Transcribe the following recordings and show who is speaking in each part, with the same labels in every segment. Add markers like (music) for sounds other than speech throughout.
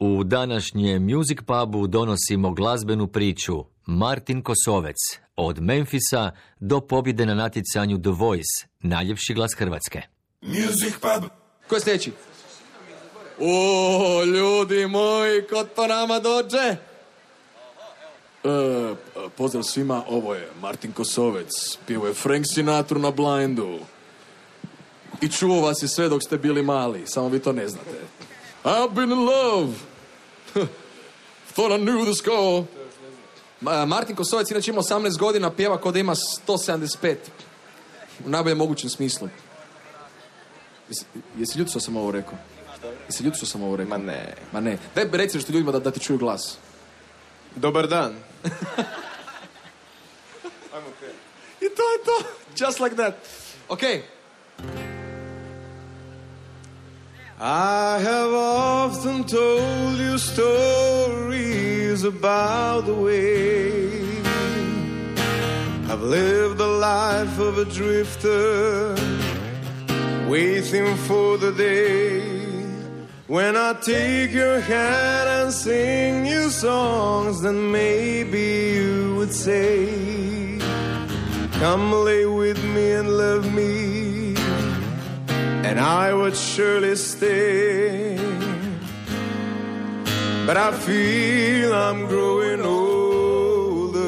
Speaker 1: U današnjem Music Pubu donosimo glazbenu priču Martin Kosovec, od Memfisa do pobjede na natjecanju The Voice, najljepši glas Hrvatske.
Speaker 2: Music Pub.
Speaker 3: Ko je sljedeći? O, ljudi moji, ko to nama dođe? E, pozdrav svima, ovo je Martin Kosovec, pio je Frank Sinatra na blindu. I čuo vas je sve dok ste bili mali, samo vi to ne znate. I've been in love. (laughs) Thought I knew the score. Ma, Martin Kosovec inače ima 18 godina, pjeva kod da ima 175. U najboljem mogućem smislu. Jesi, jesi ljud što sam ovo rekao? Jesi ljud što sam ovo rekao?
Speaker 4: Ma ne.
Speaker 3: Ma ne. Daj reci nešto ljudima da, da ti čuju glas.
Speaker 4: Dobar dan. (laughs)
Speaker 3: I to je to. Just like that. Ok.
Speaker 4: I have often told you stories about the way I've lived the life of a drifter, waiting for the day when I take your hand and sing you songs. Then maybe you would say, Come lay with me and love me and I would surely stay. But I feel I'm growing older,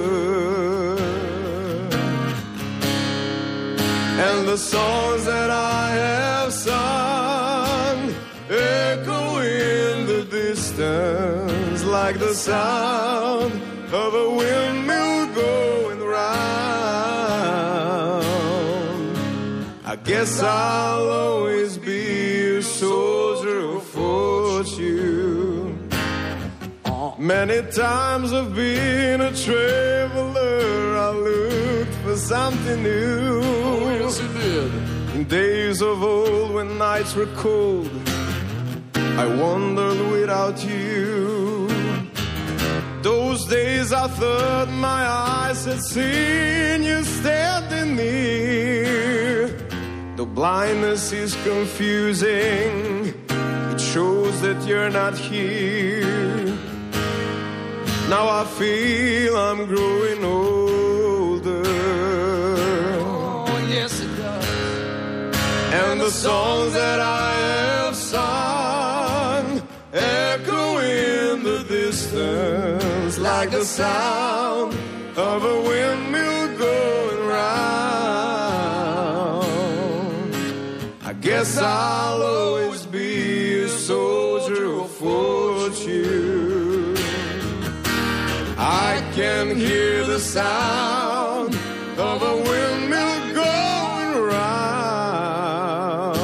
Speaker 4: and the songs that I have sung echo in the distance like the sound of a windmill Guess I'll always be a soldier of fortune. Many times I've been a traveler. I looked for something new.
Speaker 3: Yes, you did.
Speaker 4: In days of old when nights were cold, I wandered without you. Those days I thought my eyes had seen you standing near. The blindness is confusing, it shows that you're not here. Now I feel I'm growing older.
Speaker 3: Oh, yes, it does.
Speaker 4: And the songs that I have sung echo in the distance like the sound of a windmill I guess I'll always be a soldier of fortune. I can hear the sound of a windmill going round.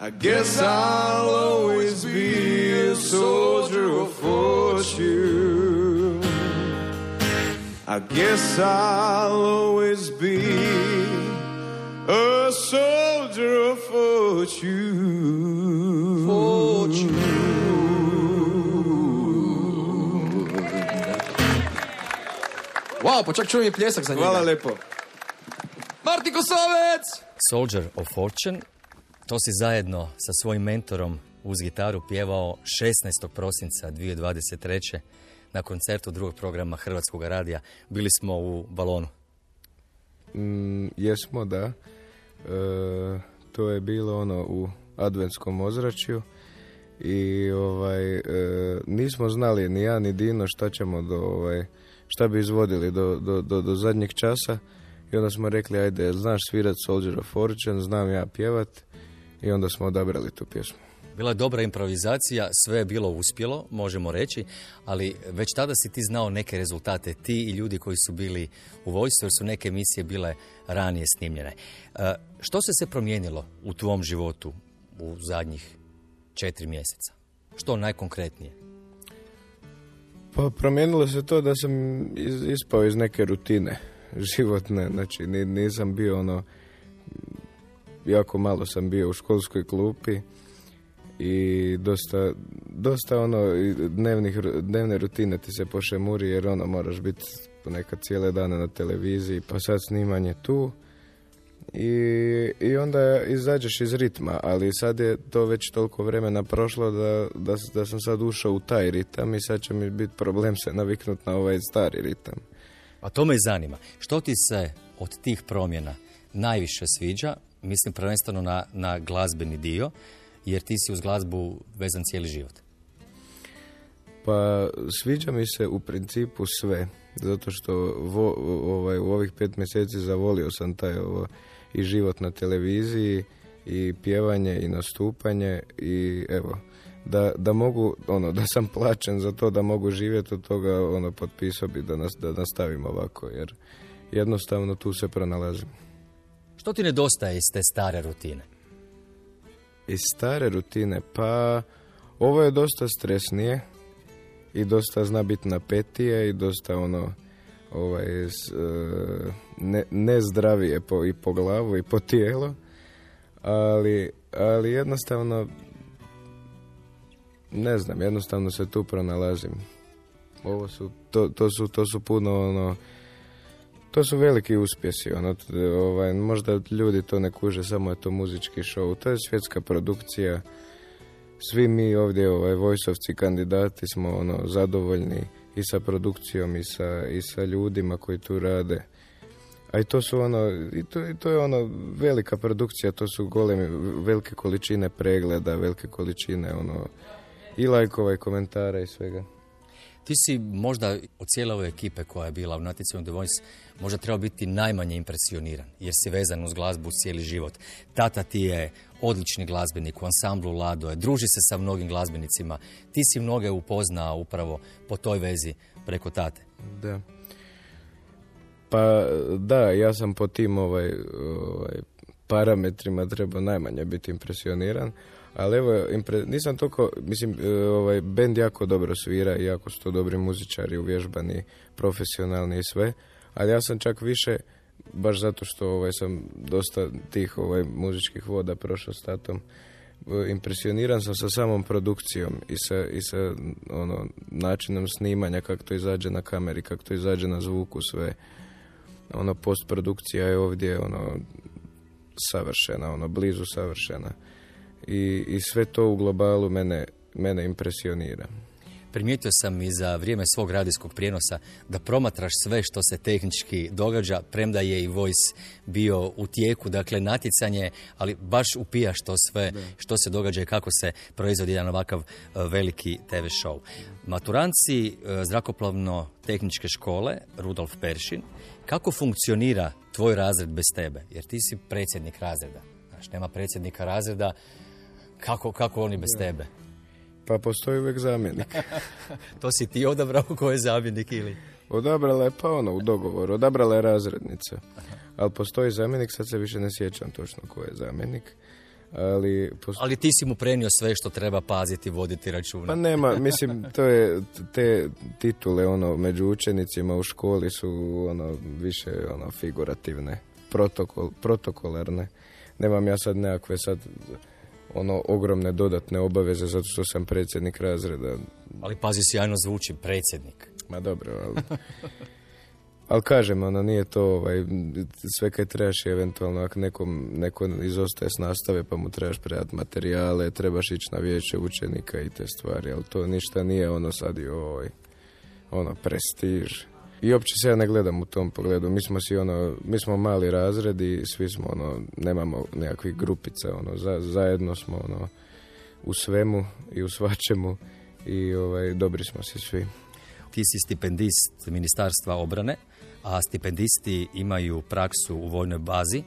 Speaker 4: I guess I'll always be a soldier of fortune. I guess I'll always fortune.
Speaker 3: Wow, pa čak čujem i pljesak za njega.
Speaker 4: Hvala lepo.
Speaker 3: Martin Kosovec!
Speaker 1: Soldier of Fortune, to si zajedno sa svojim mentorom uz gitaru pjevao 16. prosinca 2023. na koncertu drugog programa Hrvatskog radija. Bili smo u balonu.
Speaker 5: Mm, jesmo, da. E, to je bilo ono u adventskom ozračju i ovaj e, nismo znali ni ja ni Dino šta ćemo do ovaj šta bi izvodili do, do, do, do zadnjeg časa. I onda smo rekli ajde znaš svirat Soldier of Fortune znam ja pjevat. I onda smo odabrali tu pjesmu.
Speaker 1: Bila je dobra improvizacija, sve je bilo uspjelo, možemo reći, ali već tada si ti znao neke rezultate, ti i ljudi koji su bili u vojsku, jer su neke emisije bile ranije snimljene. E, što se se promijenilo u tvom životu u zadnjih četiri mjeseca? Što najkonkretnije?
Speaker 5: Pa promijenilo se to da sam ispao iz neke rutine životne, znači ni- nisam bio ono, jako malo sam bio u školskoj klupi i dosta, dosta ono dnevnih, dnevne rutine ti se pošemuri jer ono moraš biti ponekad cijele dane na televiziji pa sad snimanje tu I, I onda izađeš iz ritma, ali sad je to već toliko vremena prošlo da, da, da sam sad ušao u taj ritam i sad će mi biti problem se naviknuti na ovaj stari ritam.
Speaker 1: A to me zanima. Što ti se od tih promjena najviše sviđa? Mislim prvenstveno na, na glazbeni dio, jer ti si uz glazbu vezan cijeli život.
Speaker 5: Pa sviđa mi se u principu sve, zato što vo, ovaj, u ovih pet mjeseci zavolio sam taj ovo, i život na televiziji i pjevanje i nastupanje i evo da, da mogu, ono, da sam plaćen za to da mogu živjeti od toga, ono, potpisao bi da, nas, da nastavim ovako, jer jednostavno tu se pronalazim.
Speaker 1: Što ti nedostaje iz te stare rutine?
Speaker 5: Iz stare rutine, pa ovo je dosta stresnije i dosta zna biti napetije i dosta ono, ovaj, e, ne, nezdravije po, i po glavu i po tijelo, ali, ali jednostavno ne znam, jednostavno se tu pronalazim. Ovo su, to, to su, to su puno ono, to su veliki uspjesi, ono, ovaj, možda ljudi to ne kuže, samo je to muzički show, to je svjetska produkcija, svi mi ovdje, ovaj, vojsovci, kandidati smo, ono, zadovoljni i sa produkcijom i sa, i sa ljudima koji tu rade. A i to su ono, i to, i to je ono velika produkcija, to su goleme, velike količine pregleda, velike količine ono i lajkova i komentara i svega.
Speaker 1: Ti si možda od cijele ove ekipe koja je bila u natjecanju The Voice možda trebao biti najmanje impresioniran jer si vezan uz glazbu cijeli život. Tata ti je odlični glazbenik u ansamblu Lado je, druži se sa mnogim glazbenicima. Ti si mnoge upoznao upravo po toj vezi preko tate.
Speaker 5: Da. Pa da, ja sam po tim ovaj, ovaj parametrima trebao najmanje biti impresioniran. Ali evo, impre, nisam toliko, mislim, e, ovaj, bend jako dobro svira i jako su to dobri muzičari, uvježbani, profesionalni i sve. Ali ja sam čak više, baš zato što ovaj, sam dosta tih ovaj, muzičkih voda prošao s tatom, e, impresioniran sam sa samom produkcijom i sa, i sa ono, načinom snimanja, kako to izađe na kameri, kako to izađe na zvuku, sve. Ono, postprodukcija je ovdje ono, savršena, ono, blizu savršena i, i sve to u globalu mene, mene impresionira.
Speaker 1: Primijetio sam i za vrijeme svog radijskog prijenosa da promatraš sve što se tehnički događa, premda je i Voice bio u tijeku, dakle natjecanje, ali baš upijaš to sve što se događa i kako se proizvodi jedan ovakav e, veliki TV show. Maturanci e, zrakoplovno-tehničke škole, Rudolf Peršin, kako funkcionira tvoj razred bez tebe? Jer ti si predsjednik razreda. Znaš, nema predsjednika razreda, kako, kako oni bez tebe?
Speaker 5: Pa postoji uvijek zamjenik. (laughs)
Speaker 1: to si ti odabrao ko je zamjenik ili?
Speaker 5: Odabrala je pa ono u dogovoru, odabrala je razrednica. Ali postoji zamjenik, sad se više ne sjećam točno ko je zamjenik. Ali,
Speaker 1: ali ti si mu prenio sve što treba paziti, voditi računa.
Speaker 5: Pa nema, mislim, to je, te titule ono, među učenicima u školi su ono, više ono, figurativne, protokol, protokolarne. Nemam ja sad nekakve sad ono ogromne dodatne obaveze zato što sam predsjednik razreda.
Speaker 1: Ali pazi, sjajno zvuči predsjednik.
Speaker 5: Ma dobro, ali... (laughs) Ali kažem, ono, nije to ovaj, sve kaj trebaš je eventualno ako nekom, neko izostaje s nastave pa mu trebaš predati materijale, trebaš ići na vijeće učenika i te stvari, ali to ništa nije ono sad i ovaj, ono, prestiž. I uopće se ja ne gledam u tom pogledu. Mi smo si ono, mi smo mali razred i svi smo ono, nemamo nekakvih grupica, ono, za, zajedno smo ono, u svemu i u svačemu i ovaj, dobri smo si svi.
Speaker 1: Ti si stipendist Ministarstva obrane, a stipendisti imaju praksu u vojnoj bazi.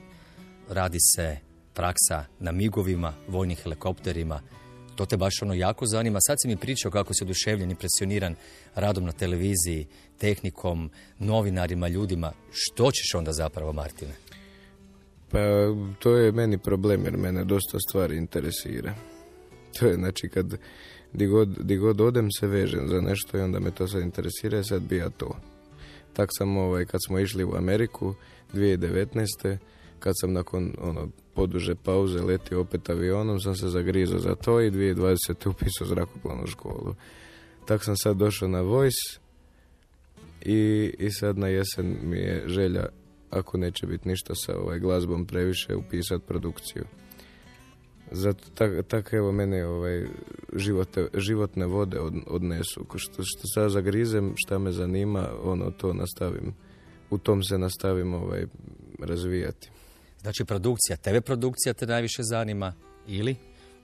Speaker 1: Radi se praksa na migovima, vojnim helikopterima, to te baš ono jako zanima. Sad si mi pričao kako si oduševljen, impresioniran radom na televiziji, tehnikom, novinarima, ljudima. Što ćeš onda zapravo, Martine?
Speaker 5: Pa to je meni problem jer mene dosta stvari interesira. To je znači kad di god, di god odem se vežem za nešto i onda me to sad interesira sad bi ja to. Tak sam ovaj, kad smo išli u Ameriku 2019. kad sam nakon ono, poduže pauze letio opet avionom, sam se zagrizao za to i 2020. upisao zrakoplovnu školu. Tak sam sad došao na Voice i, i sad na jesen mi je želja ako neće biti ništa sa ovaj glazbom previše, upisat produkciju. Zato tak, tak evo mene ovaj, živote, životne vode od, odnesu. Što, što sad zagrizem, šta me zanima, ono to nastavim. U tom se nastavim ovaj, razvijati.
Speaker 1: Znači produkcija, TV produkcija te najviše zanima ili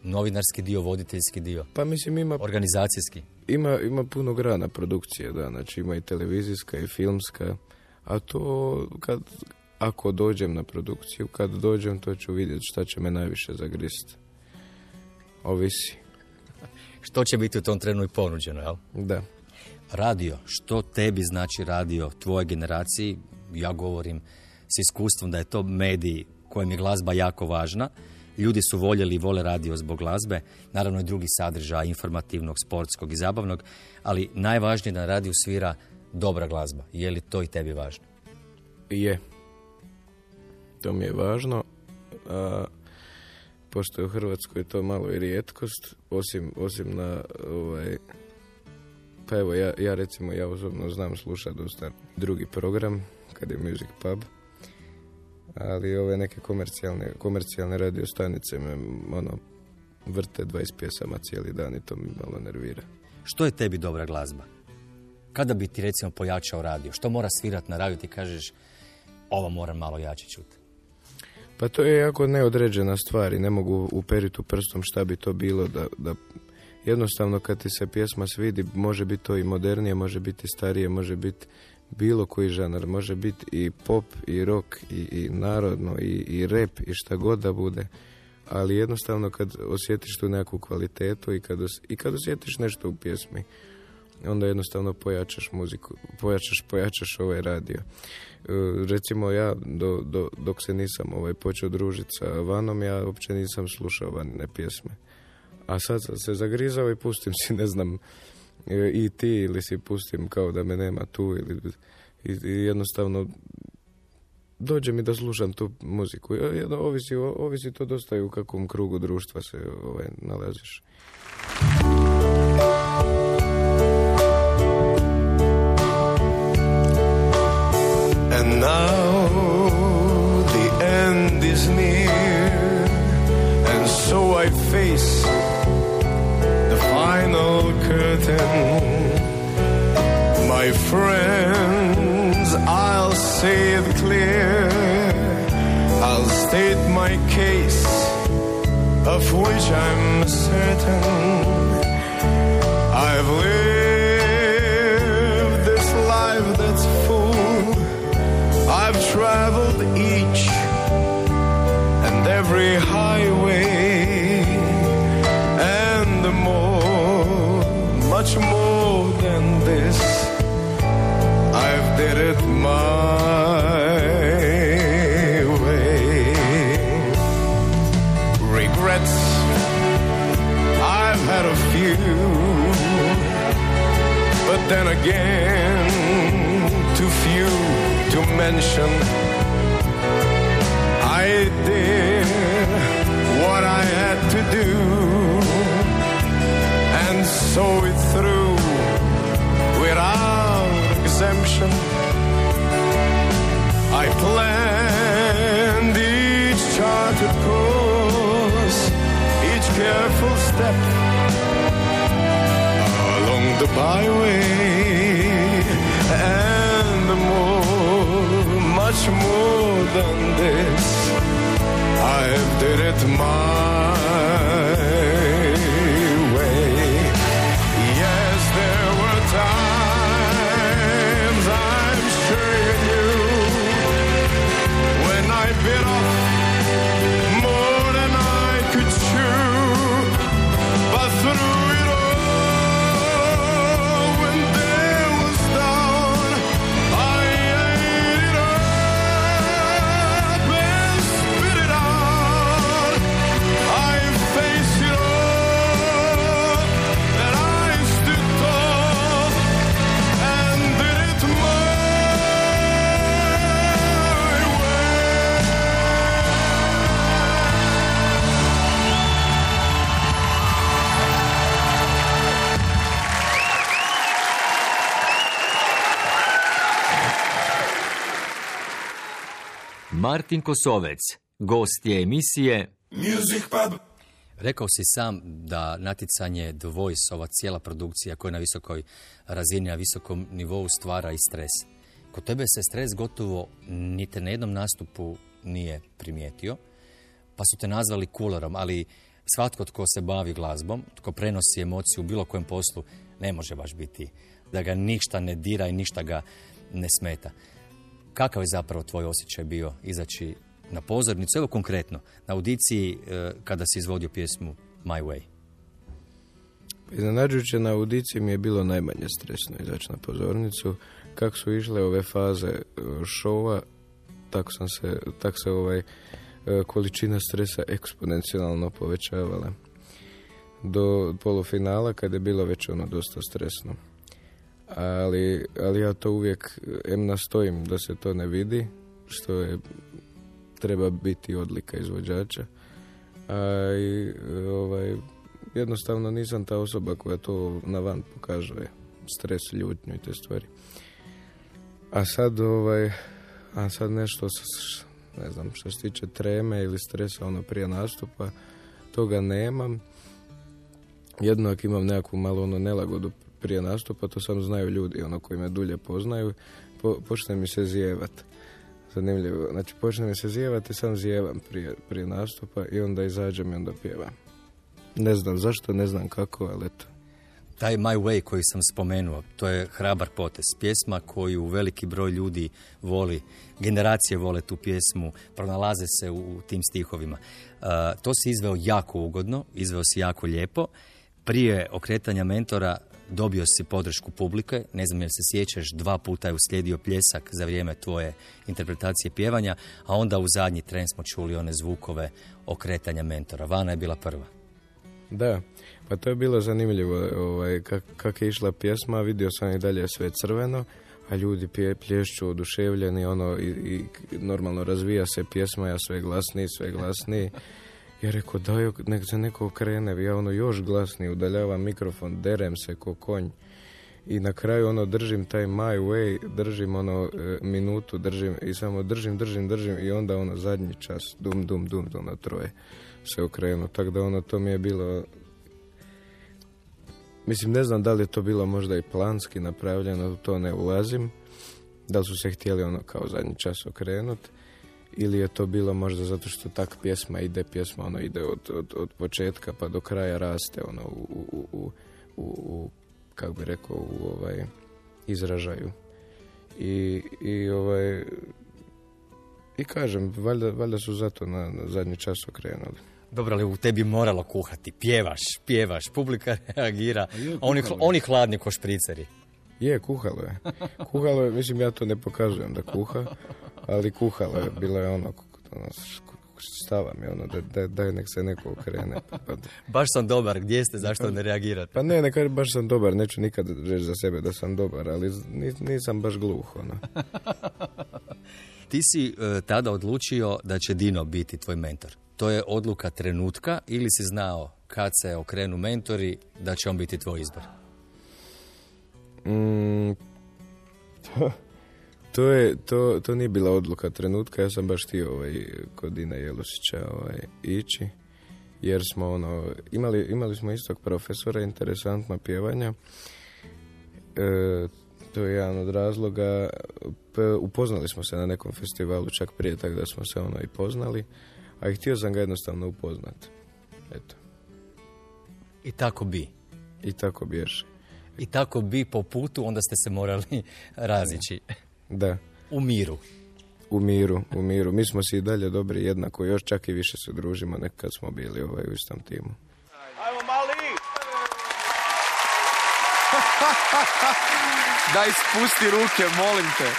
Speaker 1: novinarski dio, voditeljski dio,
Speaker 5: Pa mislim ima,
Speaker 1: organizacijski.
Speaker 5: ima, ima puno grana produkcije, da, znači ima i televizijska i filmska, a to kad, ako dođem na produkciju, kad dođem to ću vidjeti šta će me najviše zagrist. Ovisi, (laughs)
Speaker 1: Što će biti u tom trenu i ponuđeno, jel?
Speaker 5: da.
Speaker 1: Radio, što tebi znači radio tvojoj generaciji? Ja govorim s iskustvom da je to medij kojem je glazba jako važna. Ljudi su voljeli i vole radio zbog glazbe, naravno i drugi sadržaj informativnog, sportskog i zabavnog, ali najvažnije je da na radiju svira dobra glazba. Je li to i tebi važno?
Speaker 5: Je. To mi je važno. A, pošto je u Hrvatskoj to malo i rijetkost, osim, osim na ovaj, pa evo ja, ja recimo ja osobno znam slušati dosta drugi program kad je Music Pub ali ove neke komercijalne, komercijalne radio stanice me ono vrte 20 pjesama cijeli dan i to mi malo nervira.
Speaker 1: Što je tebi dobra glazba? Kada bi ti recimo pojačao radio? Što mora svirat na radiju ti kažeš ovo moram malo jače čuti?
Speaker 5: Pa to je jako neodređena stvar i ne mogu uperiti u prstom šta bi to bilo da, da jednostavno kad ti se pjesma svidi može biti to i modernije, može biti starije, može biti bilo koji žanar, može biti i pop i rock i, i narodno i, i rap i šta god da bude. Ali jednostavno kad osjetiš tu nekakvu kvalitetu i kad, os- i kad osjetiš nešto u pjesmi, onda jednostavno pojačaš muziku, pojačaš, pojačaš ovaj radio. E, recimo ja do, do, dok se nisam ovaj počeo družiti sa Vanom, ja uopće nisam slušao Vanine pjesme. A sad se zagrizao i pustim si, ne znam, i ti ili si pustim kao da me nema tu ili i, i jednostavno dođe mi da slušam tu muziku. Ja- Jedno, ovisi, ovisi to dosta i u kakvom krugu društva se ovaj, nalaziš.
Speaker 4: And now the end is near, curtain. My friends, I'll say it clear, I'll state my case, of which I'm certain. I've lived this life that's full. I've traveled each and every highway It my way. Regrets, I've had a few, but then again, too few to mention. I did what I had to do and saw it through without exemption. Course, each careful step along the byway and more, much more than this. I've did it my
Speaker 1: Martin Kosovec, gost je emisije Music Pub. Rekao si sam da natjecanje The Voice, ova cijela produkcija koja je na visokoj razini, na visokom nivou stvara i stres. Kod tebe se stres gotovo niti na jednom nastupu nije primijetio, pa su te nazvali kulerom, ali svatko tko se bavi glazbom, tko prenosi emociju u bilo kojem poslu, ne može baš biti da ga ništa ne dira i ništa ga ne smeta. Kakav je zapravo tvoj osjećaj bio izaći na pozornicu, evo konkretno, na audiciji e, kada si izvodio pjesmu My Way?
Speaker 5: Iznenađujuće na audiciji mi je bilo najmanje stresno izaći na pozornicu. Kako su išle ove faze e, šova, tako sam se, tak se ovaj, e, količina stresa eksponencijalno povećavala. Do polufinala kad je bilo već ono dosta stresno. Ali, ali ja to uvijek em nastojim da se to ne vidi, što je treba biti odlika izvođača. A i, ovaj, jednostavno nisam ta osoba koja to na van pokaže stres, ljutnju i te stvari. A sad ovaj, a sad nešto ne znam, što se tiče treme ili stresa ono prije nastupa, toga nemam. Jedno ako imam nekakvu malo ono nelagodu prije nastupa, to sam znaju ljudi ono koji me dulje poznaju, po, počne mi se zijevat. Zanimljivo. Znači, počne mi se zijevati, sam zijevam prije, prije nastupa i onda izađem i onda pjevam. Ne znam zašto, ne znam kako, ali eto.
Speaker 1: Taj My Way koji sam spomenuo, to je hrabar potez. Pjesma koju veliki broj ljudi voli, generacije vole tu pjesmu, pronalaze se u, tim stihovima. Uh, to si izveo jako ugodno, izveo si jako lijepo. Prije okretanja mentora dobio si podršku publike, ne znam jel se sjećaš, dva puta je uslijedio pljesak za vrijeme tvoje interpretacije pjevanja, a onda u zadnji tren smo čuli one zvukove okretanja mentora. Vana je bila prva.
Speaker 5: Da, pa to je bilo zanimljivo ovaj, kak, je išla pjesma, vidio sam i dalje sve crveno, a ljudi pje, plješću oduševljeni, ono, i, i normalno razvija se pjesma, ja sve glasniji, sve glasniji. Ja rekao, daj, nek se neko okrene, ja ono još glasnije udaljavam mikrofon, derem se ko konj. I na kraju ono držim taj my way, držim ono e, minutu, držim i samo držim, držim, držim i onda ono zadnji čas, dum, dum, dum, dum, na troje se okrenu. Tako da ono to mi je bilo Mislim, ne znam da li je to bilo možda i planski napravljeno, to ne ulazim. Da li su se htjeli ono kao zadnji čas okrenuti ili je to bilo možda zato što tak pjesma ide, pjesma ono ide od, od, od početka pa do kraja raste ono u, u, u, u kako bi rekao, u ovaj izražaju. I, i ovaj i kažem, valjda, valjda su zato na, na zadnji čas okrenuli.
Speaker 1: Dobro, ali u tebi moralo kuhati. Pjevaš, pjevaš, publika reagira. Oni, oni hladni ko špriceri.
Speaker 5: Je, kuhalo je. Kuhalo je, mislim, ja to ne pokazujem da kuha, ali kuhalo je, bilo je ono, ono stava mi ono, da, da, nek se neko okrene. Pa, pa (laughs)
Speaker 1: baš sam dobar, gdje ste, zašto ne reagirate?
Speaker 5: Pa ne, ne baš sam dobar, neću nikad reći za sebe da sam dobar, ali nisam baš gluh, ono. (laughs)
Speaker 1: Ti si e, tada odlučio da će Dino biti tvoj mentor. To je odluka trenutka ili si znao kad se okrenu mentori da će on biti tvoj izbor?
Speaker 5: Mm, (laughs) to, je, to, to nije bila odluka trenutka, ja sam baš htio ovaj, kod Dina Jelosića ovaj, ići, jer smo ono, imali, imali smo istog profesora, interesantno pjevanja, e, to je jedan od razloga, upoznali smo se na nekom festivalu čak prije tako da smo se ono i poznali, a i htio sam ga jednostavno upoznati. Eto.
Speaker 1: I tako bi.
Speaker 5: I tako bježe.
Speaker 1: I tako bi po putu, onda ste se morali (laughs) razići.
Speaker 5: Da.
Speaker 1: U miru.
Speaker 5: U miru, u miru. Mi smo si i dalje dobri jednako, još čak i više se družimo nek kad smo bili ovaj, u istom timu. Ajmo mali! (laughs)
Speaker 3: Daj spusti ruke, molim te.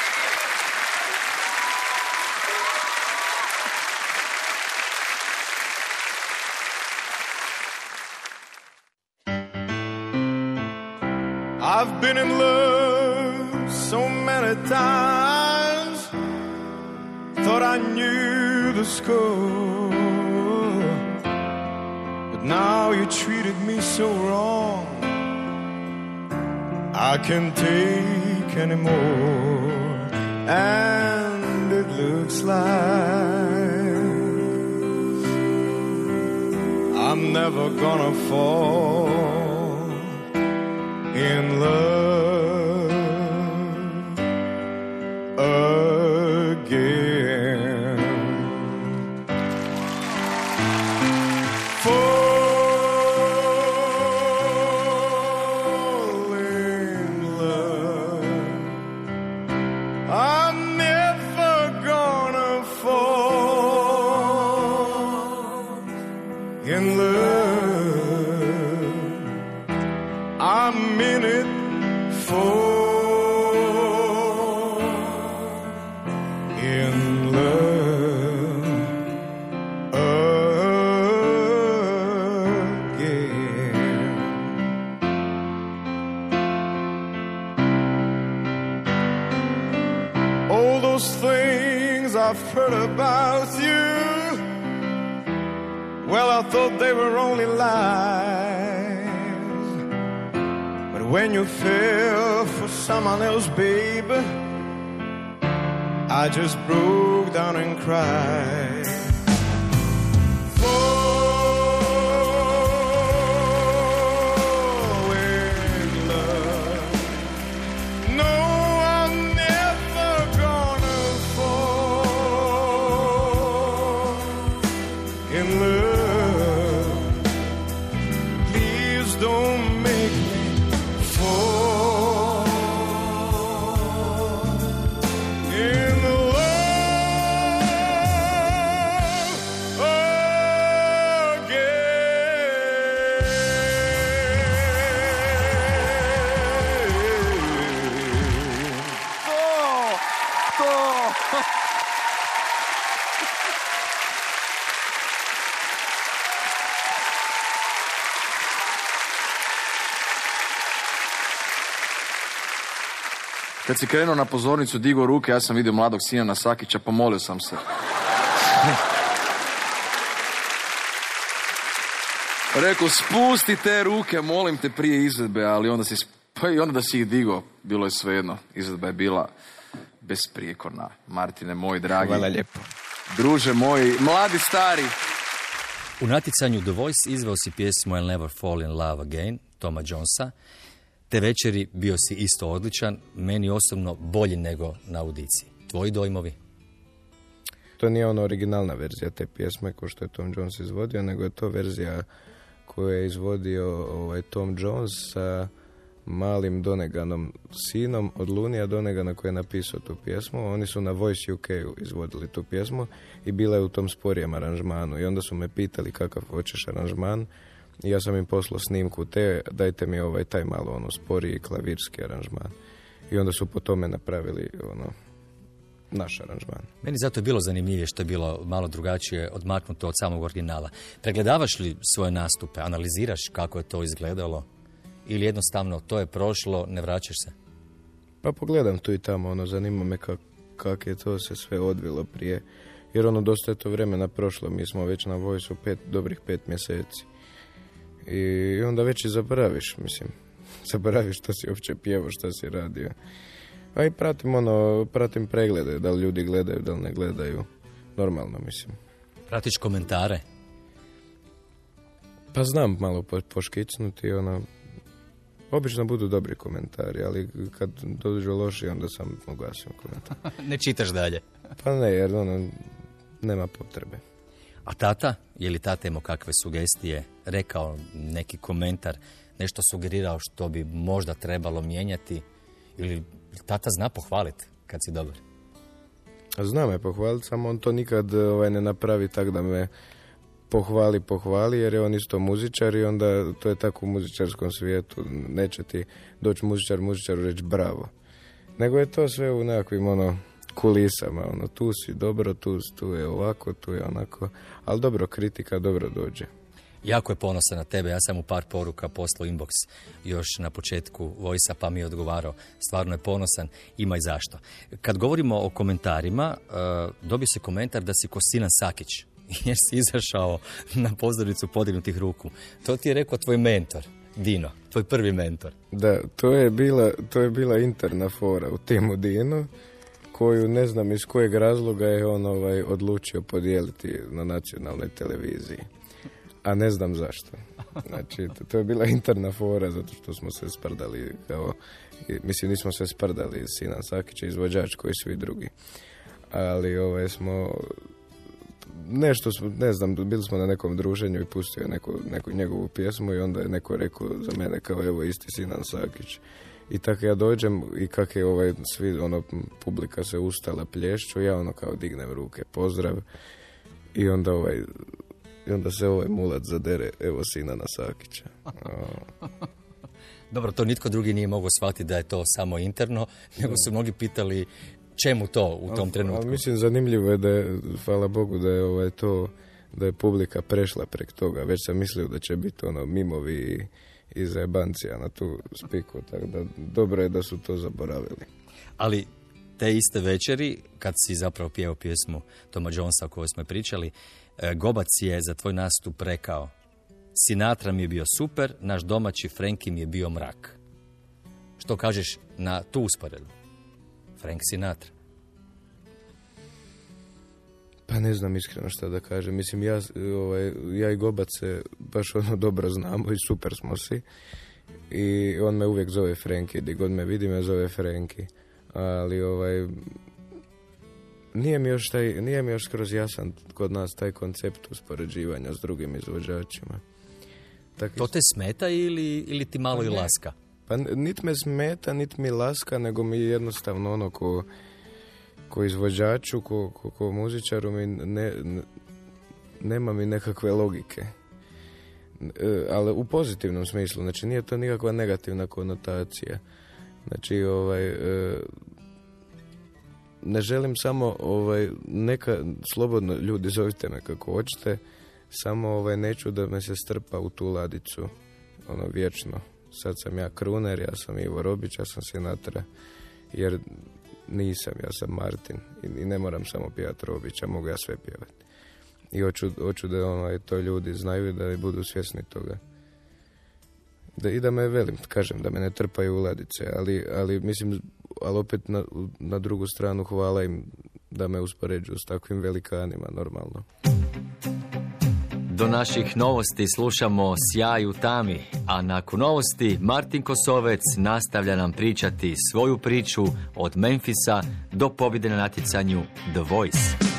Speaker 3: I've been in love times, thought I knew the score. But now you treated me so wrong, I can't take anymore. And it
Speaker 4: looks like. I'm never gonna fall in love just broke down and cried.
Speaker 3: Kad si krenuo na pozornicu, digo ruke, ja sam vidio mladog Sinjana Sakića, pomolio sam se. Rekao, spusti te ruke, molim te prije izvedbe, ali onda si, pa i onda da si ih digo, bilo je svejedno. Izvedba je bila besprijekorna. Martine, moj dragi.
Speaker 5: Hvala lijepo.
Speaker 3: Druže moji, mladi stari.
Speaker 1: U natjecanju The Voice izveo si pjesmu I'll Never Fall in Love Again, Toma Jonesa. Te večeri bio si isto odličan, meni osobno bolji nego na audiciji. Tvoji dojmovi?
Speaker 5: To nije ona originalna verzija te pjesme ko što je Tom Jones izvodio, nego je to verzija koju je izvodio ovaj, Tom Jones sa malim Doneganom, sinom od Lunija Donegana koji je napisao tu pjesmu. Oni su na Voice UK izvodili tu pjesmu i bila je u tom sporijem aranžmanu. I onda su me pitali kakav hoćeš aranžman. I ja sam im poslao snimku te, dajte mi ovaj taj malo ono sporiji klavirski aranžman. I onda su po tome napravili ono naš aranžman.
Speaker 1: Meni zato je bilo zanimljivije što je bilo malo drugačije odmaknuto od samog originala. Pregledavaš li svoje nastupe, analiziraš kako je to izgledalo ili jednostavno to je prošlo, ne vraćaš se?
Speaker 5: Pa pogledam tu i tamo, ono, zanima me kak, kak je to se sve odvilo prije. Jer ono, dosta je to vremena prošlo, mi smo već na vojsu pet, dobrih pet mjeseci. I onda već i zaboraviš, mislim. Zaboraviš što si uopće pjevo, što si radio. A i pratim ono, pratim preglede, da li ljudi gledaju, da li ne gledaju. Normalno, mislim.
Speaker 1: Pratiš komentare?
Speaker 5: Pa znam malo po, poškicnuti, ono, obično budu dobri komentari, ali kad dođu loši, onda sam ugasim komentar. (laughs)
Speaker 1: ne čitaš dalje.
Speaker 5: Pa ne, jer ono, nema potrebe.
Speaker 1: A tata, je li tata imao kakve sugestije, rekao neki komentar, nešto sugerirao što bi možda trebalo mijenjati ili tata zna pohvaliti kad si dobar?
Speaker 5: Zna me pohvaliti, samo on to nikad ovaj, ne napravi tak da me pohvali, pohvali, jer je on isto muzičar i onda to je tako u muzičarskom svijetu. Neće ti doći muzičar, muzičaru reći bravo. Nego je to sve u nekakvim ono, kulisama. Ono, tu si dobro, tu, tu je ovako, tu je onako. Ali dobro, kritika dobro dođe.
Speaker 1: Jako je ponosan na tebe, ja sam mu par poruka poslao inbox još na početku Vojsa pa mi je odgovarao. Stvarno je ponosan, ima i zašto. Kad govorimo o komentarima, uh, dobio se komentar da si ko Sinan Sakić, (laughs) jer si izašao na pozornicu podignutih ruku. To ti je rekao tvoj mentor, Dino, tvoj prvi mentor.
Speaker 5: Da, to je bila, to je bila interna fora u timu Dino koju ne znam iz kojeg razloga je on ovaj odlučio podijeliti na nacionalnoj televiziji. A ne znam zašto. Znači, to, je bila interna fora zato što smo se sprdali kao, mislim nismo se sprdali Sinan Sakić je izvođač koji svi drugi. Ali ovaj smo nešto smo, ne znam, bili smo na nekom druženju i pustio neku, neku njegovu pjesmu i onda je neko rekao za mene kao evo isti Sinan Sakić. I tako ja dođem i kak je ovaj, svi, ono, publika se ustala plješću, ja ono kao dignem ruke, pozdrav. I onda ovaj, i onda se ovaj mulat zadere, evo sina na Sakića.
Speaker 4: Dobro, to nitko drugi nije mogao shvatiti da je to samo interno, nego su mnogi pitali čemu to u tom trenutku.
Speaker 5: Ali mislim, zanimljivo je da je, hvala Bogu, da je ovaj, to, da je publika prešla prek toga. Već sam mislio da će biti ono mimovi i zajebancija na tu spiku, tako da dobro je da su to zaboravili.
Speaker 4: Ali te iste večeri, kad si zapravo pjevao pjesmu Toma Jonesa o kojoj smo pričali, e, Gobac je za tvoj nastup rekao Sinatra mi je bio super, naš domaći Frenki mi je bio mrak. Što kažeš na tu usporedbu? Frank Sinatra.
Speaker 5: Pa ne znam iskreno šta da kažem. Mislim, ja, ovaj, ja i Gobac se baš ono dobro znamo i super smo si. I on me uvijek zove Frenki, gdje god me vidi me zove Frenki. Ali ovaj, nije mi još taj, nije mi još skroz jasan kod nas taj koncept uspoređivanja s drugim izvođačima.
Speaker 4: Tak to te smeta ili, ili ti malo pa i laska?
Speaker 5: Pa nit me smeta, nit mi laska, nego mi jednostavno ono ko ko izvođaču, ko, ko, ko muzičaru mi ne, nema mi nekakve logike. E, ali u pozitivnom smislu, znači nije to nikakva negativna konotacija. Znači, ovaj, e, ne želim samo, ovaj, neka, slobodno ljudi zovite me kako hoćete, samo ovaj, neću da me se strpa u tu ladicu, ono, vječno. Sad sam ja Kruner, ja sam Ivo Robić, ja sam Sinatra, jer nisam, ja sam Martin i, ne moram samo pjevati Robića, mogu ja sve pjevati. I hoću, hoću da ono, to ljudi znaju i da budu svjesni toga. Da, I da me velim, kažem, da me ne trpaju u ladice, ali, ali mislim, ali opet na, na drugu stranu hvala im da me uspoređuju s takvim velikanima, normalno.
Speaker 4: Do naših novosti slušamo Sjaju tami, a nakon novosti Martin Kosovec nastavlja nam pričati svoju priču od Memfisa do pobjede na natjecanju The Voice.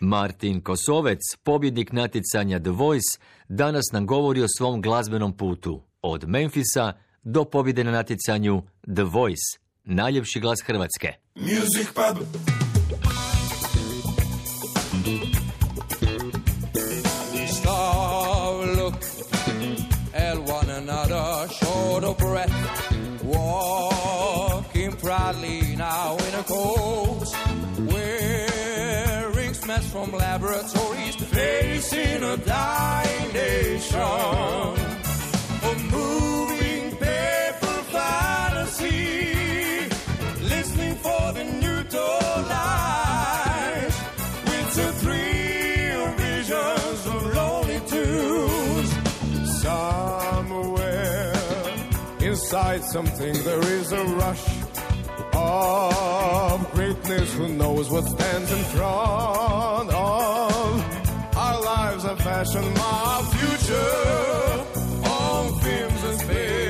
Speaker 2: Martin Kosovec, pobjednik natjecanja The Voice, danas nam govori o svom glazbenom putu, od Memfisa do pobjede na natjecanju The Voice, najljepši glas Hrvatske.
Speaker 6: Music pub.
Speaker 7: We stop, look at one another, short of breath, walking proudly now in a coat, wearing smells from laboratories, to facing a dying nation. A moving paper fantasy, listening for the new light, with the thrill visions of lonely tunes.
Speaker 4: Somewhere inside something there is a rush of greatness. Who knows what stands in front of our lives? A fashion, my future on films and space.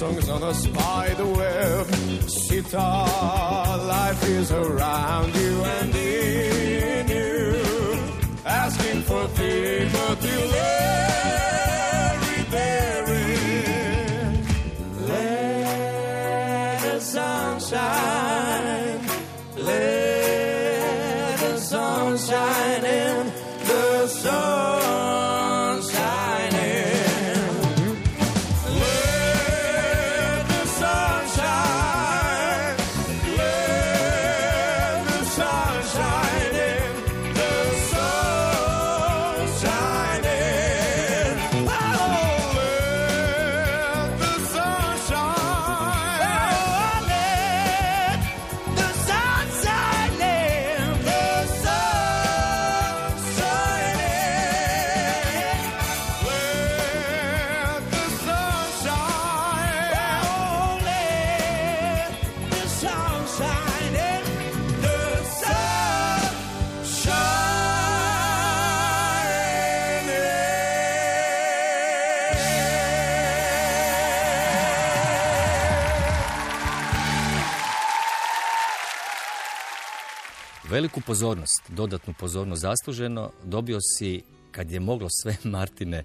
Speaker 4: Songs on a spider web. Sitar, life is around you and in you. Asking for things, but till
Speaker 1: Veliku pozornost, dodatnu pozornost zasluženo, dobio si, kad je moglo sve (laughs) Martine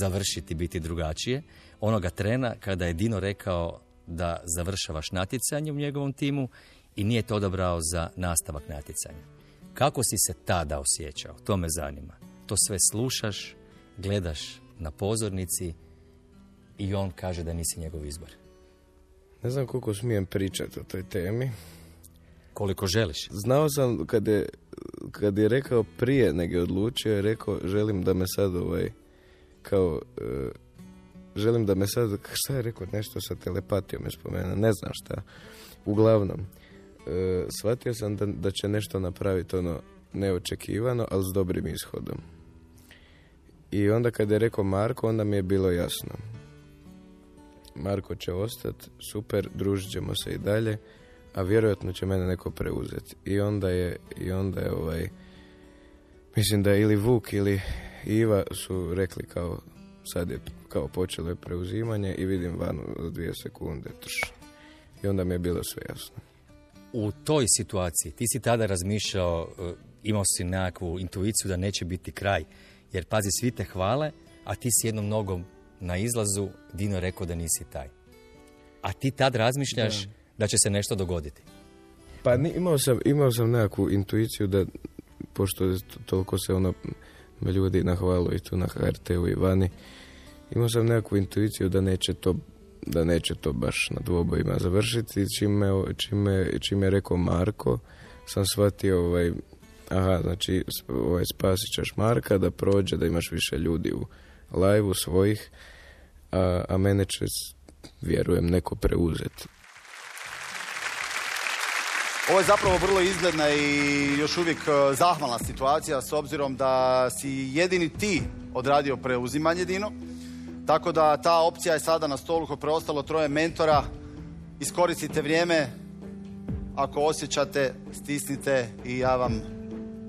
Speaker 1: završiti biti drugačije, onoga trena kada je Dino rekao da završavaš natjecanje u njegovom timu i nije to odabrao za nastavak natjecanja. Kako si se tada osjećao? To me zanima. To sve slušaš, gledaš na pozornici i on kaže da nisi njegov izbor.
Speaker 5: Ne znam koliko smijem pričati o toj temi.
Speaker 1: Koliko želiš.
Speaker 5: Znao sam kad je, kad je rekao prije nego je odlučio, je rekao želim da me sad ovaj, kao, e, želim da me sad, šta je rekao, nešto sa telepatijom je spomenuo, ne znam šta. Uglavnom, e, shvatio sam da, da će nešto napraviti ono neočekivano, ali s dobrim ishodom. I onda kad je rekao Marko, onda mi je bilo jasno. Marko će ostati, super, družit ćemo se i dalje, a vjerojatno će mene neko preuzeti. I onda je, i onda je ovaj, mislim da je ili Vuk ili Iva su rekli kao, sad je kao počelo je preuzimanje i vidim vanu za dvije sekunde, trš. I onda mi je bilo sve jasno.
Speaker 1: u toj situaciji ti si tada razmišljao, e, imao si nekakvu intuiciju da neće biti kraj. Jer pazi, svi te hvale, a ti si jednom nogom na izlazu, Dino rekao da nisi taj. A ti tad razmišljaš da, će se nešto dogoditi.
Speaker 5: Pa imao sam, imao sam nekakvu intuiciju da, pošto toliko se ono ljudi nahvalo i tu na HRT-u i vani, imao sam nekakvu intuiciju da neće to da neće to baš na dvobojima završiti. Čime, čime, čime je rekao Marko, sam shvatio ovaj, aha, znači ovaj, spasit ćeš Marka da prođe, da imaš više ljudi u live svojih, a, a mene će, vjerujem, neko preuzeti.
Speaker 6: Ovo je zapravo vrlo izgledna i još uvijek e, zahvalna situacija s obzirom da si jedini ti odradio preuzimanje Dino. Tako da ta opcija je sada na stolu ko preostalo troje mentora. Iskoristite vrijeme. Ako osjećate, stisnite i ja vam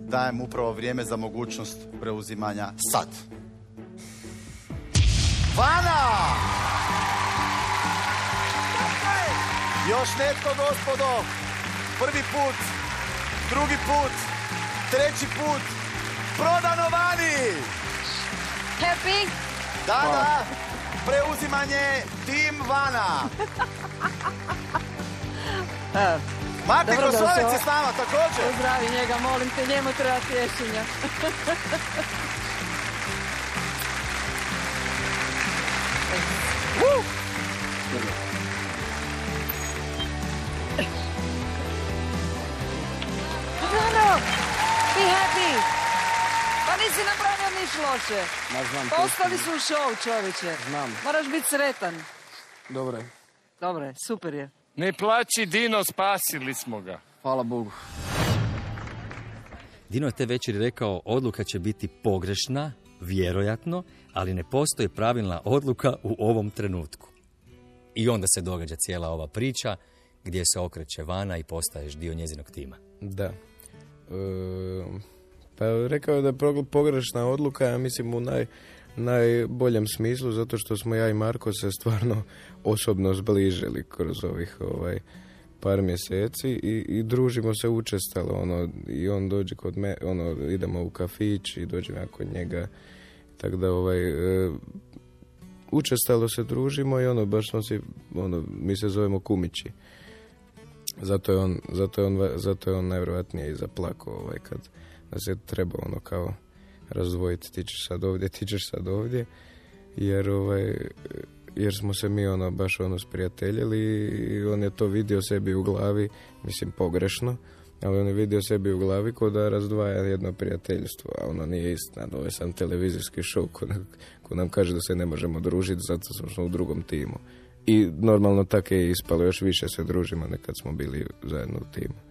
Speaker 6: dajem upravo vrijeme za mogućnost preuzimanja sad. Vana! Još netko, gospodo. Prvi put, drugi put, treći put. Prodano vani!
Speaker 8: Happy?
Speaker 6: Da, da. Preuzimanje Tim Vana. (laughs) Martin
Speaker 8: Dobro
Speaker 6: Kosovec
Speaker 8: došao.
Speaker 6: je s nama također.
Speaker 8: Pozdravi njega, molim te, njemu treba tješenja. Vano, niš loše.
Speaker 3: Ma znam,
Speaker 8: Pa ostali su u show, čovječe.
Speaker 3: Znam.
Speaker 8: Moraš biti sretan.
Speaker 3: Dobro je.
Speaker 8: Dobro je, super je.
Speaker 9: Ne plaći Dino, spasili smo ga.
Speaker 3: Hvala Bogu.
Speaker 1: Dino je te večeri rekao odluka će biti pogrešna, vjerojatno, ali ne postoji pravilna odluka u ovom trenutku. I onda se događa cijela ova priča gdje se okreće vana i postaješ dio njezinog tima.
Speaker 5: Da. E, pa rekao je da je pogrešna odluka, ja mislim u naj, najboljem smislu, zato što smo ja i Marko se stvarno osobno zbližili kroz ovih ovaj, par mjeseci i, i družimo se učestalo, ono, i on dođe kod me, ono, idemo u kafić i dođem ja kod njega, tako da ovaj, e, učestalo se družimo i ono, baš smo si, ono, mi se zovemo kumići. Zato je on, zato je on, zato je on najvjerojatnije i zaplakao ovaj, kad je treba ono kao razdvojiti, ti ćeš sad ovdje, ti ćeš sad ovdje, jer ovaj, jer smo se mi ono baš ono sprijateljili i on je to vidio sebi u glavi, mislim pogrešno, ali on je vidio sebi u glavi ko da razdvaja jedno prijateljstvo, a ono nije istina, ovo je sam televizijski show ko, nam- ko nam kaže da se ne možemo družiti, zato smo u drugom timu. I normalno tako je ispalo, još više se družimo nekad smo bili zajedno u timu.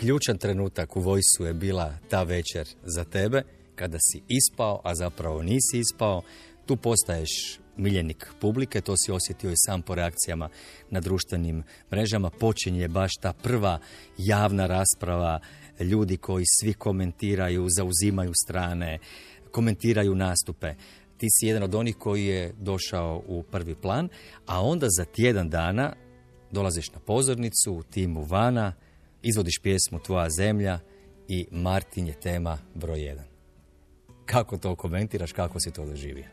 Speaker 1: Ključan trenutak u vojsu je bila ta večer za tebe, kada si ispao, a zapravo nisi ispao. Tu postaješ miljenik publike, to si osjetio i sam po reakcijama na društvenim mrežama. Počinje baš ta prva javna rasprava, ljudi koji svi komentiraju, zauzimaju strane, komentiraju nastupe. Ti si jedan od onih koji je došao u prvi plan, a onda za tjedan dana dolaziš na pozornicu u timu Vana, izvodiš pjesmu Tvoja zemlja i Martin je tema broj jedan. Kako to komentiraš, kako si to doživio?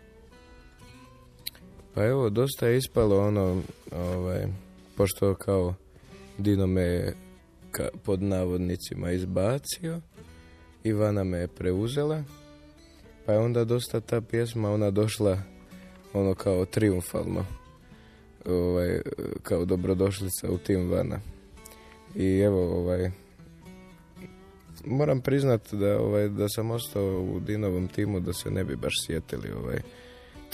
Speaker 5: Pa evo, dosta je ispalo ono, ovaj, pošto kao Dino me ka- pod navodnicima izbacio, Ivana me je preuzela, pa je onda dosta ta pjesma ona došla ono kao triumfalno, ovaj, kao dobrodošlica u tim Vana. I evo, ovaj, moram priznat da, ovaj, da sam ostao u Dinovom timu da se ne bi baš sjetili ovaj,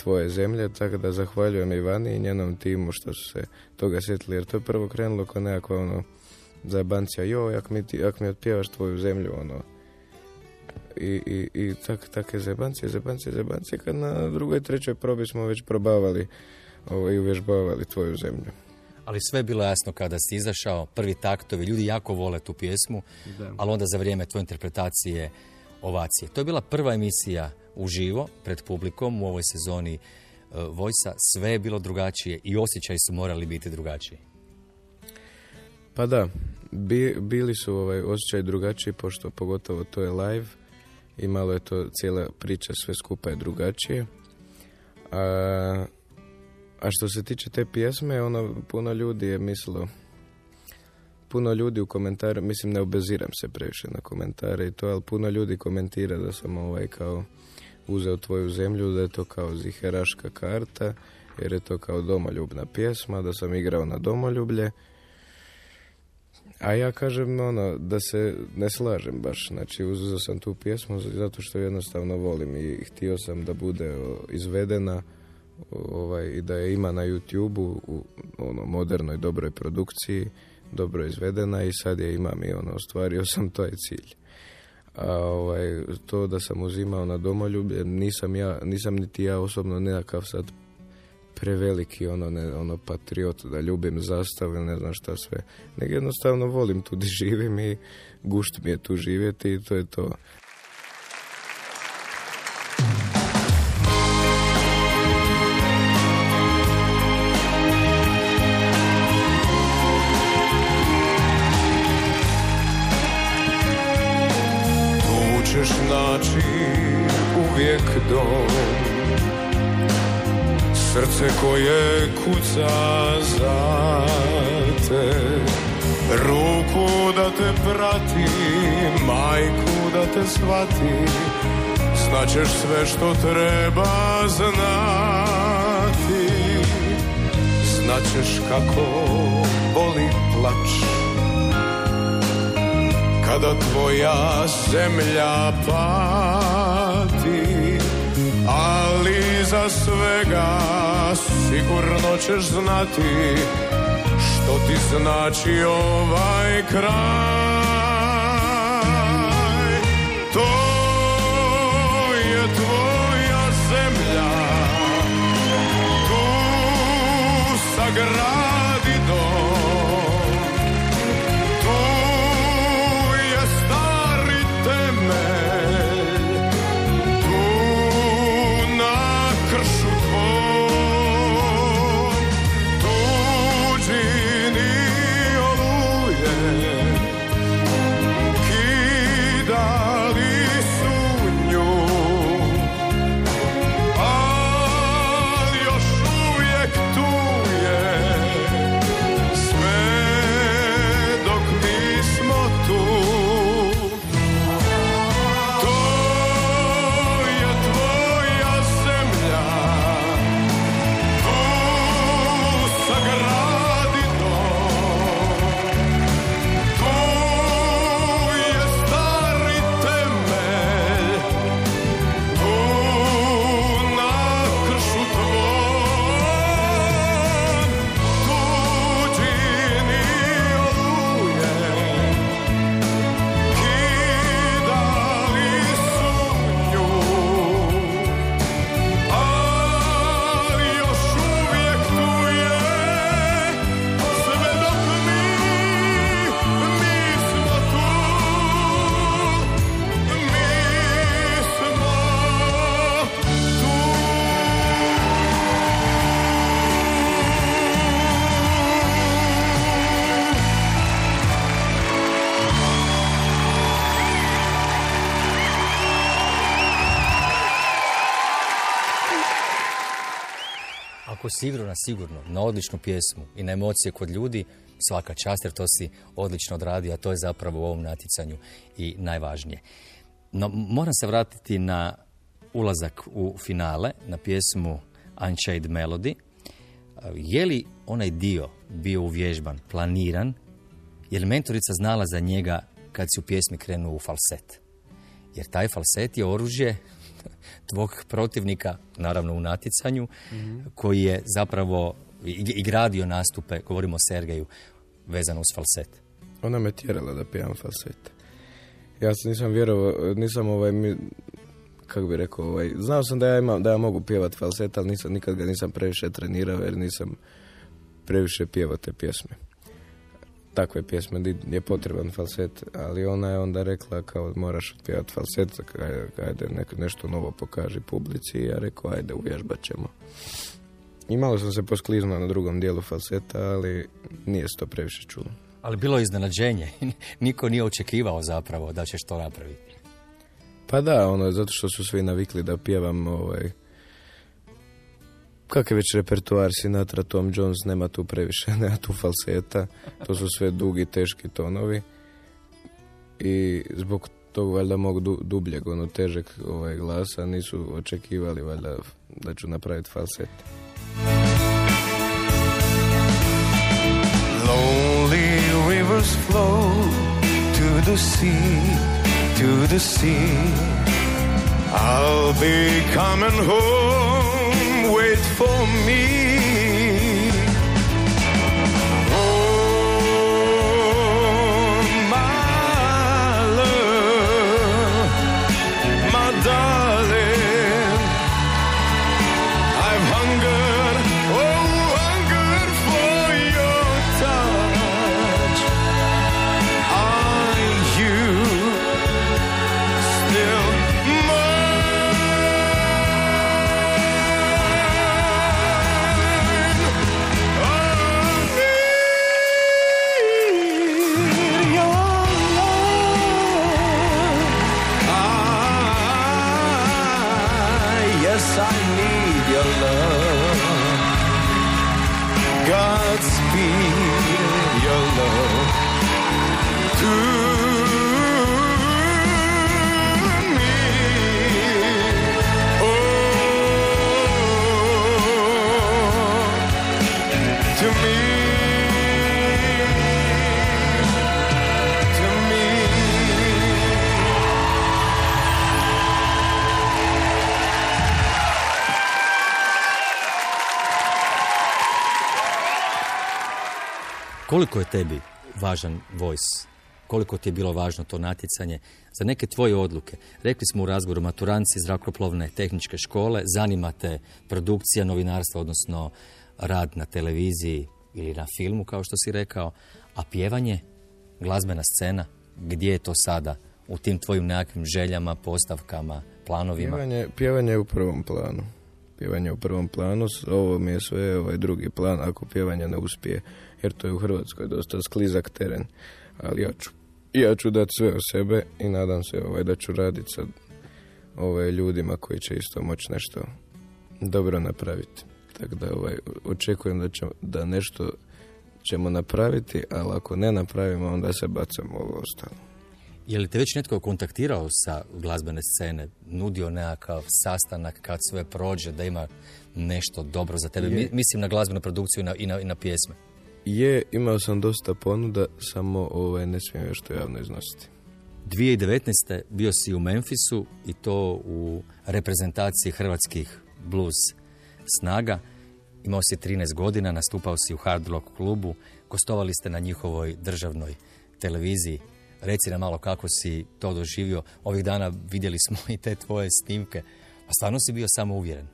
Speaker 5: tvoje zemlje, tako da zahvaljujem Ivani i njenom timu što su se toga sjetili, jer to je prvo krenulo kao nekakva ono zajebancija, jo, jak mi, ti, jak mi otpjevaš tvoju zemlju, ono, i, i, i tak, take zebancije, zebancije, zebancije, kad na drugoj, trećoj probi smo već probavali ovo, i uvježbavali tvoju zemlju.
Speaker 1: Ali sve je bilo jasno kada si izašao, prvi taktovi, ljudi jako vole tu pjesmu, ali onda za vrijeme tvoje interpretacije ovacije. To je bila prva emisija uživo pred publikom u ovoj sezoni e, Vojsa. Sve je bilo drugačije i osjećaji su morali biti drugačiji.
Speaker 5: Pa da, bi, bili su ovaj osjećaj drugačiji, pošto pogotovo to je live i malo je to cijela priča sve skupa je drugačije. A, a što se tiče te pjesme, ono, puno ljudi je mislilo, puno ljudi u komentaru, mislim ne obeziram se previše na komentare i to, ali puno ljudi komentira da sam ovaj kao uzeo tvoju zemlju, da je to kao ziheraška karta, jer je to kao domoljubna pjesma, da sam igrao na domoljublje. A ja kažem ono, da se ne slažem baš, znači uzeo sam tu pjesmu zato što jednostavno volim i htio sam da bude izvedena ovaj, i da je ima na YouTube-u u ono, modernoj, dobroj produkciji, dobro izvedena i sad je imam i ono, ostvario (laughs) sam taj cilj. A ovaj, to da sam uzimao na domoljublje, nisam ja, nisam niti ja osobno nekakav sad preveliki ono, ne, ono patriot da ljubim zastavu ili ne znam šta sve. Nego jednostavno volim tu gdje živim i gušt mi je tu živjeti i to je to.
Speaker 4: Srce koje kuca za te. Ruku da te prati, majku da te shvati Znaćeš sve što treba znati. Znaćeš kako boli plać kada tvoja zemlja pati ali za svega. Sigurno ćeš znati što ti znači ovaj kraj. To je tvoja zemlja. Tu sagradi
Speaker 1: Ako si igrao na sigurno, na odličnu pjesmu i na emocije kod ljudi, svaka čast jer to si odlično odradio, a to je zapravo u ovom natjecanju i najvažnije. No, moram se vratiti na ulazak u finale, na pjesmu Unchained Melody. Je li onaj dio bio uvježban, planiran? Je li mentorica znala za njega kad si u pjesmi krenuo u falset? Jer taj falset je oružje tvog protivnika, naravno u natjecanju, koji je zapravo i, gradio nastupe, govorimo o Sergeju, vezano uz falset.
Speaker 5: Ona me tjerala da pijem falset. Ja se nisam vjerovao, nisam ovaj, mi, kako bi rekao, ovaj, znao sam da ja, imam, da ja mogu pjevat falset, ali nisam, nikad ga nisam previše trenirao jer nisam previše pjevao te pjesme. Takve pjesme di je potreban falset, ali ona je onda rekla kao moraš pjevat falset, ajde, ajde nek, nešto novo pokaži publici i ja rekao ajde uvježbat ćemo. I malo sam se poskliznuo na drugom dijelu falseta, ali nije se to previše čulo.
Speaker 1: Ali bilo je iznenađenje. (laughs) Niko nije očekivao zapravo da ćeš to napraviti.
Speaker 5: Pa da, ono, zato što su svi navikli da pjevam ovaj... Kak je već repertoar Sinatra, Tom Jones, nema tu previše, (laughs) nema tu falseta. To su sve dugi, teški tonovi. I zbog tog valjda mog du, dubljeg, ono, težeg ovaj, glasa nisu očekivali valjda da ću napraviti falset.
Speaker 4: Lonely river rivers flow to the sea, to the sea. I'll be coming home, for me.
Speaker 1: Koliko je tebi važan voice? Koliko ti je bilo važno to natjecanje za neke tvoje odluke? Rekli smo u razgovoru maturanci zrakoplovne tehničke škole, zanimate produkcija novinarstva, odnosno rad na televiziji ili na filmu, kao što si rekao, a pjevanje, glazbena scena, gdje je to sada u tim tvojim nekakvim željama, postavkama, planovima?
Speaker 5: Pjevanje, pjevanje je u prvom planu. Pjevanje je u prvom planu, ovo mi je sve ovaj drugi plan ako pjevanje ne uspije, jer to je u Hrvatskoj dosta sklizak teren. Ali ja ću, ja ću dati sve od sebe i nadam se ovaj, da ću raditi sa ovaj, ljudima koji će isto moći nešto dobro napraviti. Tako da ovaj, očekujem da, će, da nešto ćemo napraviti, ali ako ne napravimo, onda se bacamo ovo ostalo.
Speaker 1: Je li te već netko kontaktirao sa glazbene scene, nudio nekakav sastanak kad sve prođe, da ima nešto dobro za tebe?
Speaker 5: Je.
Speaker 1: Mi- Mislim na glazbenu produkciju i na, i na, i na pjesme.
Speaker 5: Je, imao sam dosta ponuda, samo ovaj, ne smijem još to javno iznositi.
Speaker 1: 2019. bio si u Memphisu i to u reprezentaciji hrvatskih blues snaga. Imao si 13 godina, nastupao si u Hard Rock klubu, gostovali ste na njihovoj državnoj televiziji. Reci nam malo kako si to doživio. Ovih dana vidjeli smo (laughs) i te tvoje snimke. A stvarno si bio samo uvjeren.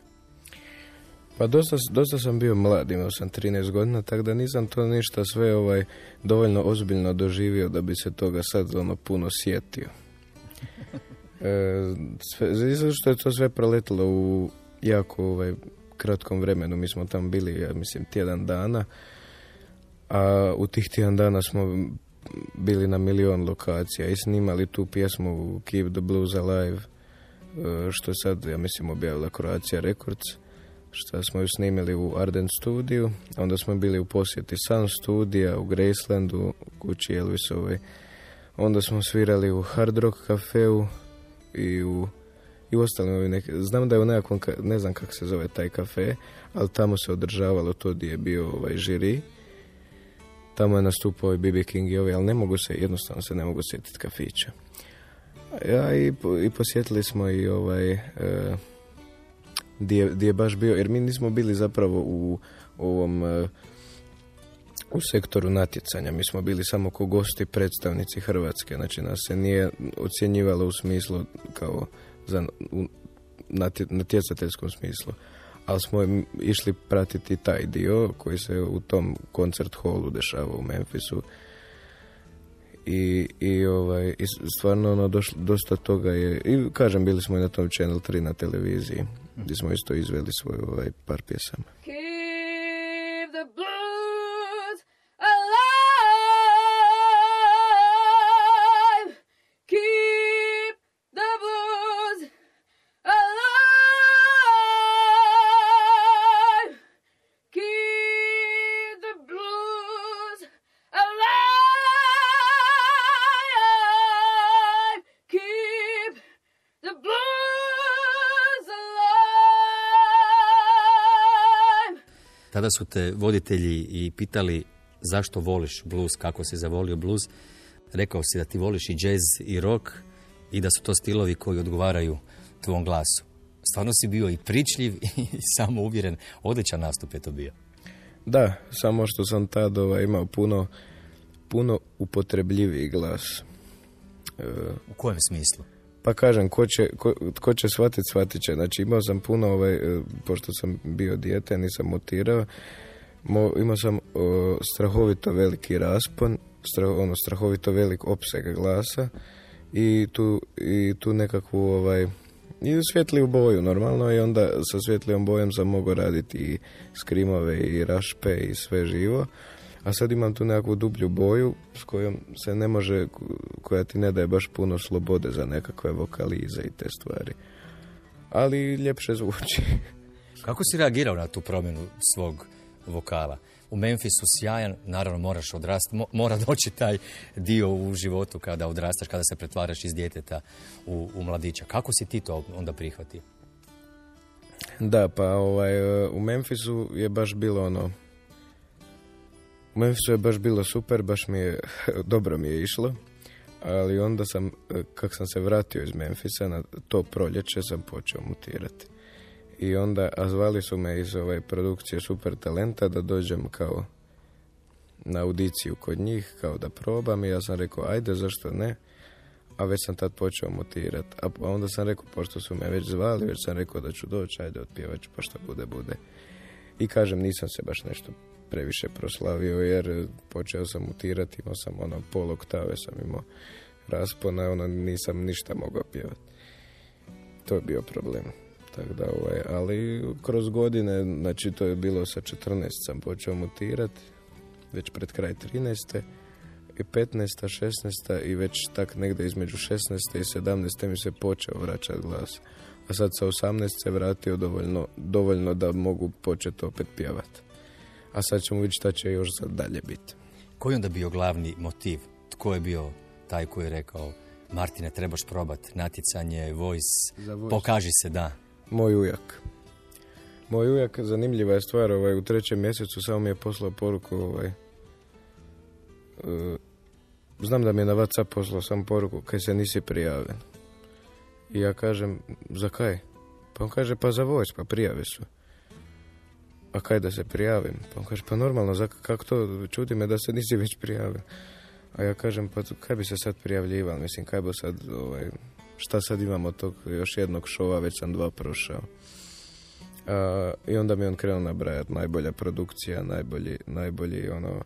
Speaker 5: Pa dosta, dosta sam bio mlad, imao sam 13 godina, tako da nisam to ništa sve ovaj dovoljno ozbiljno doživio da bi se toga sad ono puno sjetio. (laughs) E, sve, što je to sve proletilo u jako ovaj, kratkom vremenu. Mi smo tamo bili, ja mislim, tjedan dana, a u tih tjedan dana smo bili na milion lokacija i snimali tu pjesmu Keep the Blues Alive, e, što sad, ja mislim, objavila Croatia Records što smo ju snimili u Arden studiju, onda smo bili u posjeti Sun studija u Gracelandu, u kući Elvisovoj, onda smo svirali u Hard Rock kafeu i u i ostalim neke, znam da je u nekakvom, ka- ne znam kako se zove taj kafe, ali tamo se održavalo to gdje je bio ovaj žiri. Tamo je nastupao i BB King i ovi, ali ne mogu se, jednostavno se ne mogu sjetiti kafića. Ja i, i posjetili smo i ovaj, e, di je, di je baš bio, jer mi nismo bili zapravo u ovom e, u sektoru natjecanja, mi smo bili samo ko gosti predstavnici Hrvatske, znači nas se nije ocjenjivalo u smislu kao za u natje- natjecateljskom smislu, ali smo išli pratiti taj dio koji se u tom koncert holu dešava u Memphisu. I, i, ovaj, i stvarno ono došlo, dosta toga je i kažem bili smo i na tom Channel 3 na televiziji gdje smo isto izveli svoj ovaj, par pjesama.
Speaker 10: Keep the
Speaker 1: su te voditelji i pitali zašto voliš blues, kako si zavolio blues. Rekao si da ti voliš i jazz i rock i da su to stilovi koji odgovaraju tvom glasu. Stvarno si bio i pričljiv (laughs) i samouvjeren. Odličan nastup je to bio.
Speaker 5: Da, samo što sam tad ovaj, imao puno, puno upotrebljiviji glas. E,
Speaker 1: U kojem smislu?
Speaker 5: Pa kažem, ko će, ko, ko će shvatit, shvatit će. Znači imao sam puno, ovaj, e, pošto sam bio dijete, nisam mutirao, mo, imao sam o, strahovito veliki raspon, ono, strahovito velik opseg glasa i tu, i tu nekakvu ovaj, i svjetliju boju normalno i onda sa svjetlijom bojom sam mogao raditi i skrimove i rašpe i sve živo. A sad imam tu nekakvu dublju boju s kojom se ne može, koja ti ne daje baš puno slobode za nekakve vokalize i te stvari. Ali ljepše zvuči. (laughs)
Speaker 1: Kako si reagirao na tu promjenu svog vokala? U Memphisu sjajan, naravno moraš odrasti, mo- mora doći taj dio u životu kada odrastaš, kada se pretvaraš iz djeteta u, u mladića. Kako si ti to onda prihvatio?
Speaker 5: Da, pa ovaj, u Memphisu je baš bilo ono... Memphisu je baš bilo super, baš mi je, (laughs) dobro mi je išlo. Ali onda sam, e, kak sam se vratio iz Memphisa, na to proljeće sam počeo mutirati. I onda, a zvali su me iz ove produkcije Super Talenta da dođem kao na audiciju kod njih, kao da probam i ja sam rekao, ajde, zašto ne? A već sam tad počeo mutirati. A onda sam rekao, pošto su me već zvali, već sam rekao da ću doći, ajde, otpjevat ću, pa šta bude, bude. I kažem, nisam se baš nešto previše proslavio, jer počeo sam mutirati, imao sam ono pol oktave, sam imao raspona, ono nisam ništa mogao pjevati. To je bio problem. Tako da, ovaj, ali kroz godine, znači to je bilo sa 14 sam počeo mutirati, već pred kraj 13. i 15. 16. i već tak negdje između 16. i 17. mi se počeo vraćati glas. A sad sa 18 se vratio dovoljno, dovoljno da mogu početi opet pjevati. A sad ćemo vidjeti šta će još sad dalje biti.
Speaker 1: Koji onda bio glavni motiv? Tko je bio taj koji je rekao Martine, trebaš probati natjecanje, voice, pokaži se, da.
Speaker 5: Moj ujak. Moj ujak, zanimljiva je stvar, ovaj, u trećem mjesecu samo mi je poslao poruku, ovaj, e, znam da mi je na WhatsApp poslao sam poruku, kaj se nisi prijavio. I ja kažem, za kaj? Pa on kaže, pa za voice, pa prijave su. A kaj da se prijavim? Pa on kaže, pa normalno, za, kako to, čudi me da se nisi već prijavio. A ja kažem, pa kaj bi se sad prijavljival, mislim, kaj bo sad, ovaj, šta sad imamo od tog još jednog šova, već sam dva prošao. A, I onda mi on krenuo nabrajati najbolja produkcija, najbolji, najbolji ono,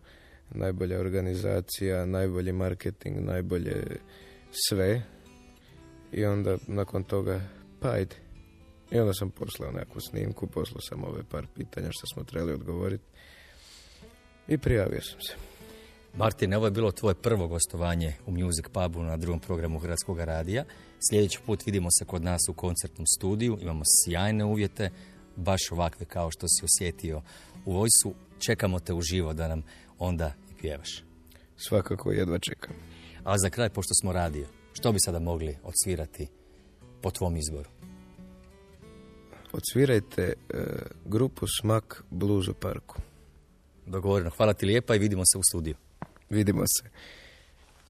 Speaker 5: najbolja organizacija, najbolji marketing, najbolje sve. I onda nakon toga, pa ajde. I onda sam poslao nekakvu snimku, poslao sam ove par pitanja što smo trebali odgovoriti. I prijavio sam se.
Speaker 1: Martine, ovo je bilo tvoje prvo gostovanje u Music Pubu na drugom programu Hrvatskog radija. Sljedeći put vidimo se kod nas u koncertnom studiju. Imamo sjajne uvjete, baš ovakve kao što si osjetio u vojsu. Čekamo te uživo da nam onda i pjevaš.
Speaker 5: Svakako jedva čekam.
Speaker 1: A za kraj, pošto smo radio, što bi sada mogli odsvirati po tvom izboru?
Speaker 5: Odsvirajte e, grupu Smak Blues u parku.
Speaker 1: Dogovoreno. Hvala ti lijepa i vidimo se u studiju.
Speaker 5: Vidimo se.